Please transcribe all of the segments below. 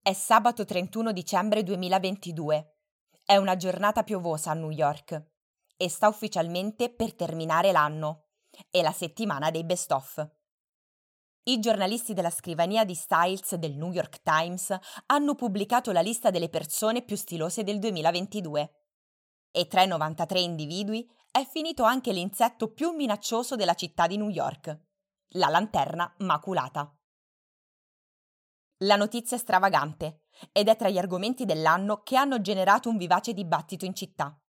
È sabato 31 dicembre 2022. È una giornata piovosa a New York e sta ufficialmente per terminare l'anno. È la settimana dei best of. I giornalisti della scrivania di Styles del New York Times hanno pubblicato la lista delle persone più stilose del 2022. E tra i 93 individui è finito anche l'insetto più minaccioso della città di New York, la lanterna maculata. La notizia è stravagante ed è tra gli argomenti dell'anno che hanno generato un vivace dibattito in città.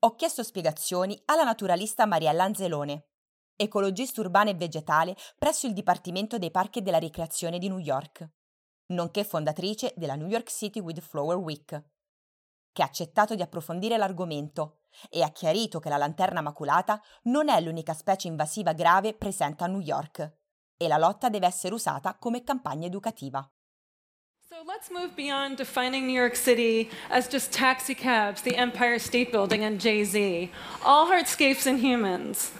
Ho chiesto spiegazioni alla naturalista Mariella Anzelone, ecologista urbana e vegetale presso il Dipartimento dei Parchi e della Ricreazione di New York, nonché fondatrice della New York City with Flower Week, che ha accettato di approfondire l'argomento e ha chiarito che la lanterna maculata non è l'unica specie invasiva grave presente a New York e la lotta deve essere usata come campagna educativa. So let's move beyond defining New York City as just taxi cabs, the Empire State Building, and Jay Z, all hardscapes and humans.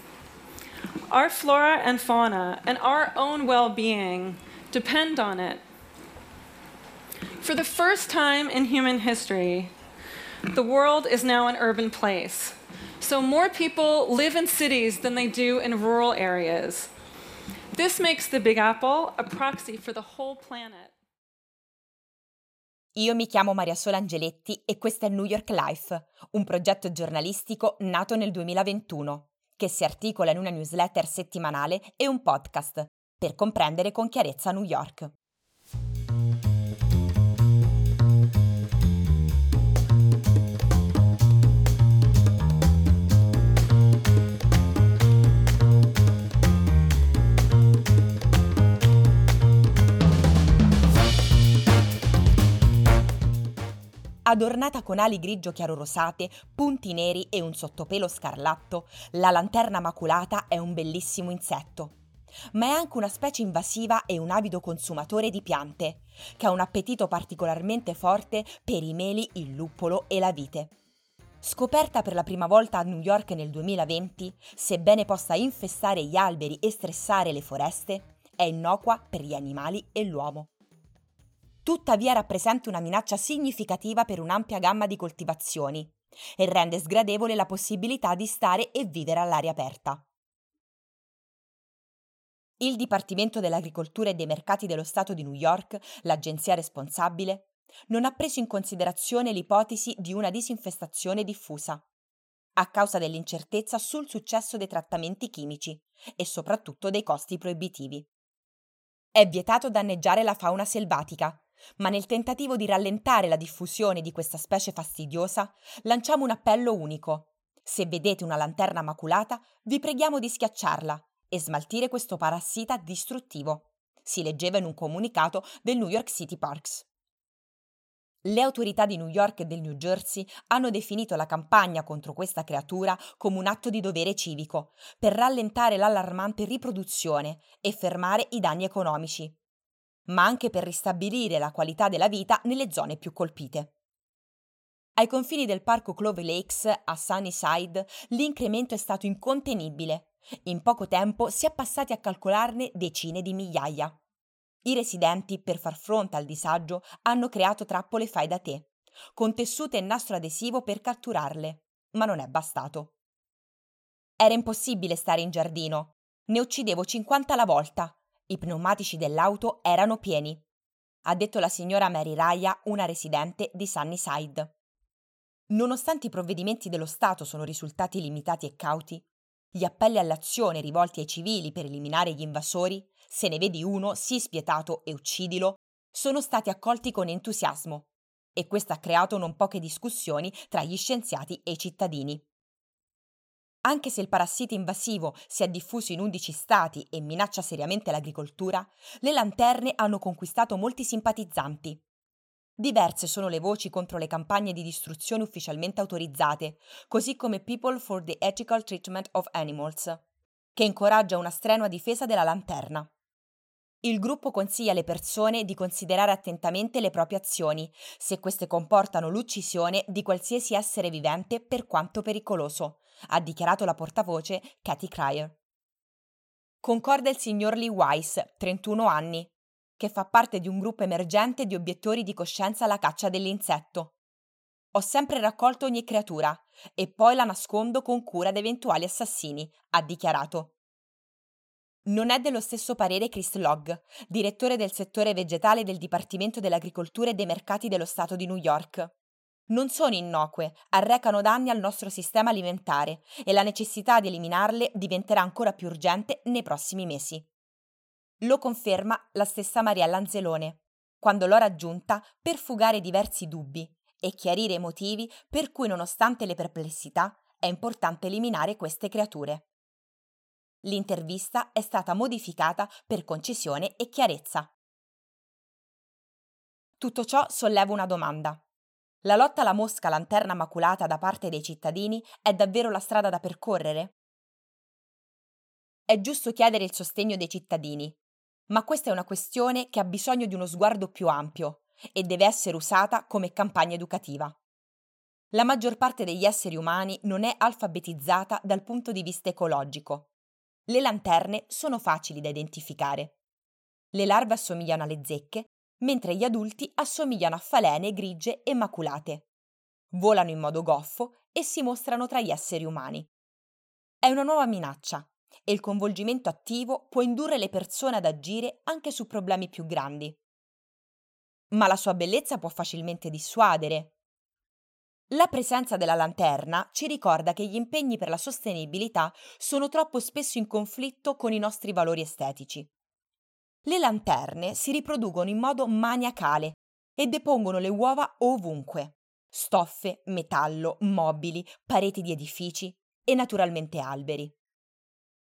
Our flora and fauna and our own well being depend on it. For the first time in human history, the world is now an urban place. So more people live in cities than they do in rural areas. This makes the Big Apple a proxy for the whole planet. Io mi chiamo Maria Sola Angeletti e questo è New York Life, un progetto giornalistico nato nel 2021, che si articola in una newsletter settimanale e un podcast, per comprendere con chiarezza New York. Adornata con ali grigio chiaro rosate, punti neri e un sottopelo scarlatto, la lanterna maculata è un bellissimo insetto. Ma è anche una specie invasiva e un avido consumatore di piante, che ha un appetito particolarmente forte per i meli, il luppolo e la vite. Scoperta per la prima volta a New York nel 2020, sebbene possa infestare gli alberi e stressare le foreste, è innocua per gli animali e l'uomo tuttavia rappresenta una minaccia significativa per un'ampia gamma di coltivazioni e rende sgradevole la possibilità di stare e vivere all'aria aperta. Il Dipartimento dell'Agricoltura e dei Mercati dello Stato di New York, l'agenzia responsabile, non ha preso in considerazione l'ipotesi di una disinfestazione diffusa, a causa dell'incertezza sul successo dei trattamenti chimici e soprattutto dei costi proibitivi. È vietato danneggiare la fauna selvatica, ma nel tentativo di rallentare la diffusione di questa specie fastidiosa, lanciamo un appello unico. Se vedete una lanterna maculata, vi preghiamo di schiacciarla e smaltire questo parassita distruttivo. Si leggeva in un comunicato del New York City Parks. Le autorità di New York e del New Jersey hanno definito la campagna contro questa creatura come un atto di dovere civico, per rallentare l'allarmante riproduzione e fermare i danni economici ma anche per ristabilire la qualità della vita nelle zone più colpite. Ai confini del parco Clover Lakes a Sunnyside l'incremento è stato incontenibile. In poco tempo si è passati a calcolarne decine di migliaia. I residenti, per far fronte al disagio, hanno creato trappole fai da te, con tessuto e nastro adesivo per catturarle, ma non è bastato. Era impossibile stare in giardino. Ne uccidevo 50 alla volta, i pneumatici dell'auto erano pieni, ha detto la signora Mary Raya, una residente di Sunnyside. Nonostante i provvedimenti dello Stato sono risultati limitati e cauti, gli appelli all'azione rivolti ai civili per eliminare gli invasori, se ne vedi uno, sii spietato e uccidilo, sono stati accolti con entusiasmo e questo ha creato non poche discussioni tra gli scienziati e i cittadini. Anche se il parassita invasivo si è diffuso in 11 stati e minaccia seriamente l'agricoltura, le lanterne hanno conquistato molti simpatizzanti. Diverse sono le voci contro le campagne di distruzione ufficialmente autorizzate, così come People for the Ethical Treatment of Animals, che incoraggia una strenua difesa della lanterna. Il gruppo consiglia alle persone di considerare attentamente le proprie azioni, se queste comportano l'uccisione di qualsiasi essere vivente per quanto pericoloso, ha dichiarato la portavoce Cathy Cryer. Concorda il signor Lee Weiss, 31 anni. che fa parte di un gruppo emergente di obiettori di coscienza alla caccia dell'insetto. Ho sempre raccolto ogni creatura e poi la nascondo con cura da eventuali assassini, ha dichiarato. Non è dello stesso parere Chris Logg, direttore del settore vegetale del Dipartimento dell'Agricoltura e dei Mercati dello Stato di New York. Non sono innocue, arrecano danni al nostro sistema alimentare e la necessità di eliminarle diventerà ancora più urgente nei prossimi mesi. Lo conferma la stessa Mariella Anzelone, quando l'ho raggiunta per fugare diversi dubbi e chiarire i motivi per cui, nonostante le perplessità, è importante eliminare queste creature. L'intervista è stata modificata per concisione e chiarezza. Tutto ciò solleva una domanda. La lotta alla mosca lanterna maculata da parte dei cittadini è davvero la strada da percorrere? È giusto chiedere il sostegno dei cittadini, ma questa è una questione che ha bisogno di uno sguardo più ampio e deve essere usata come campagna educativa. La maggior parte degli esseri umani non è alfabetizzata dal punto di vista ecologico. Le lanterne sono facili da identificare. Le larve assomigliano alle zecche, mentre gli adulti assomigliano a falene grigie e maculate. Volano in modo goffo e si mostrano tra gli esseri umani. È una nuova minaccia e il coinvolgimento attivo può indurre le persone ad agire anche su problemi più grandi ma la sua bellezza può facilmente dissuadere. La presenza della lanterna ci ricorda che gli impegni per la sostenibilità sono troppo spesso in conflitto con i nostri valori estetici. Le lanterne si riproducono in modo maniacale e depongono le uova ovunque. Stoffe, metallo, mobili, pareti di edifici e naturalmente alberi.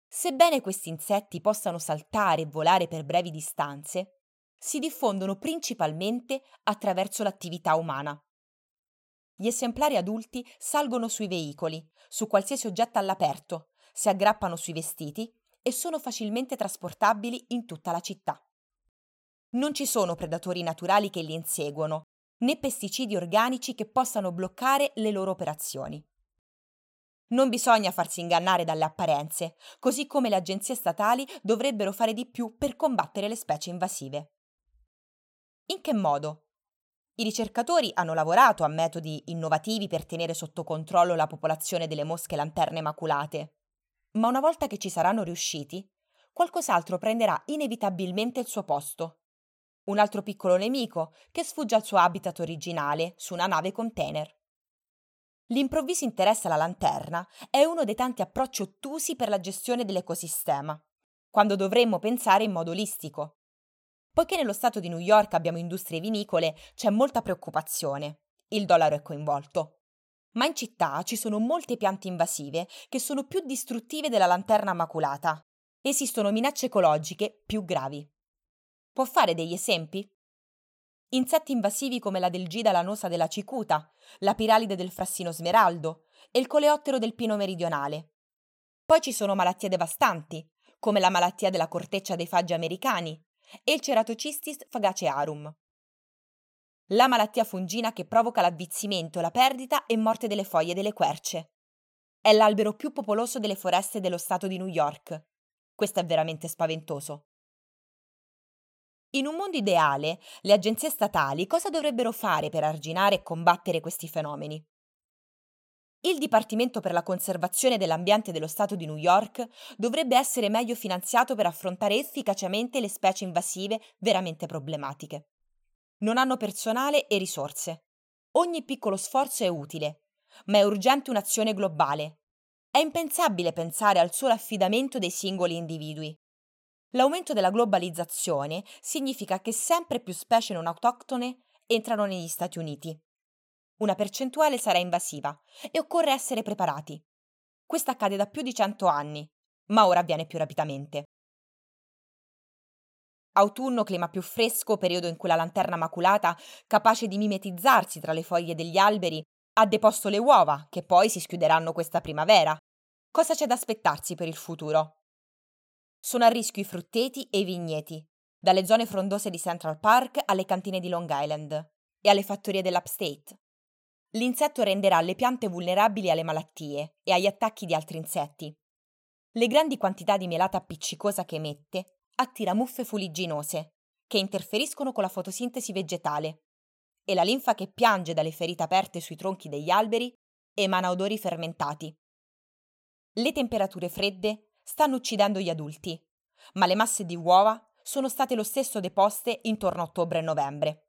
Sebbene questi insetti possano saltare e volare per brevi distanze, si diffondono principalmente attraverso l'attività umana. Gli esemplari adulti salgono sui veicoli, su qualsiasi oggetto all'aperto, si aggrappano sui vestiti e sono facilmente trasportabili in tutta la città. Non ci sono predatori naturali che li inseguono, né pesticidi organici che possano bloccare le loro operazioni. Non bisogna farsi ingannare dalle apparenze, così come le agenzie statali dovrebbero fare di più per combattere le specie invasive. In che modo? I ricercatori hanno lavorato a metodi innovativi per tenere sotto controllo la popolazione delle mosche lanterne maculate. Ma una volta che ci saranno riusciti, qualcos'altro prenderà inevitabilmente il suo posto. Un altro piccolo nemico che sfugge al suo habitat originale su una nave container. L'improvviso interesse alla lanterna è uno dei tanti approcci ottusi per la gestione dell'ecosistema, quando dovremmo pensare in modo olistico, Poiché nello stato di New York abbiamo industrie vinicole, c'è molta preoccupazione. Il dollaro è coinvolto. Ma in città ci sono molte piante invasive che sono più distruttive della lanterna maculata. Esistono minacce ecologiche più gravi. Può fare degli esempi? Insetti invasivi come la delgida lanosa della cicuta, la piralide del frassino smeraldo e il coleottero del pino meridionale. Poi ci sono malattie devastanti, come la malattia della corteccia dei faggi americani, e il Ceratocistis fagacearum. La malattia fungina che provoca l'avvizzimento, la perdita e morte delle foglie delle querce. È l'albero più popoloso delle foreste dello stato di New York. Questo è veramente spaventoso. In un mondo ideale, le agenzie statali cosa dovrebbero fare per arginare e combattere questi fenomeni? Il Dipartimento per la conservazione dell'ambiente dello Stato di New York dovrebbe essere meglio finanziato per affrontare efficacemente le specie invasive veramente problematiche. Non hanno personale e risorse. Ogni piccolo sforzo è utile, ma è urgente un'azione globale. È impensabile pensare al solo affidamento dei singoli individui. L'aumento della globalizzazione significa che sempre più specie non autoctone entrano negli Stati Uniti una percentuale sarà invasiva e occorre essere preparati. Questo accade da più di cento anni, ma ora avviene più rapidamente. Autunno, clima più fresco, periodo in cui la lanterna maculata, capace di mimetizzarsi tra le foglie degli alberi, ha deposto le uova, che poi si schiuderanno questa primavera. Cosa c'è da aspettarsi per il futuro? Sono a rischio i frutteti e i vigneti, dalle zone frondose di Central Park alle cantine di Long Island e alle fattorie dell'Upstate. L'insetto renderà le piante vulnerabili alle malattie e agli attacchi di altri insetti. Le grandi quantità di melata appiccicosa che emette attira muffe fuligginose, che interferiscono con la fotosintesi vegetale e la linfa che piange dalle ferite aperte sui tronchi degli alberi emana odori fermentati. Le temperature fredde stanno uccidendo gli adulti, ma le masse di uova sono state lo stesso deposte intorno a ottobre e novembre.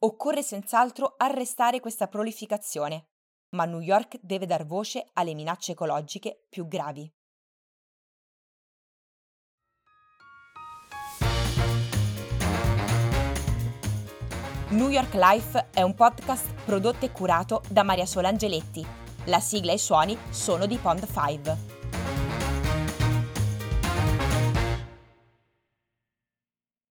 Occorre senz'altro arrestare questa prolificazione, ma New York deve dar voce alle minacce ecologiche più gravi. New York Life è un podcast prodotto e curato da Maria Sola Angeletti. La sigla e i suoni sono di Pond 5.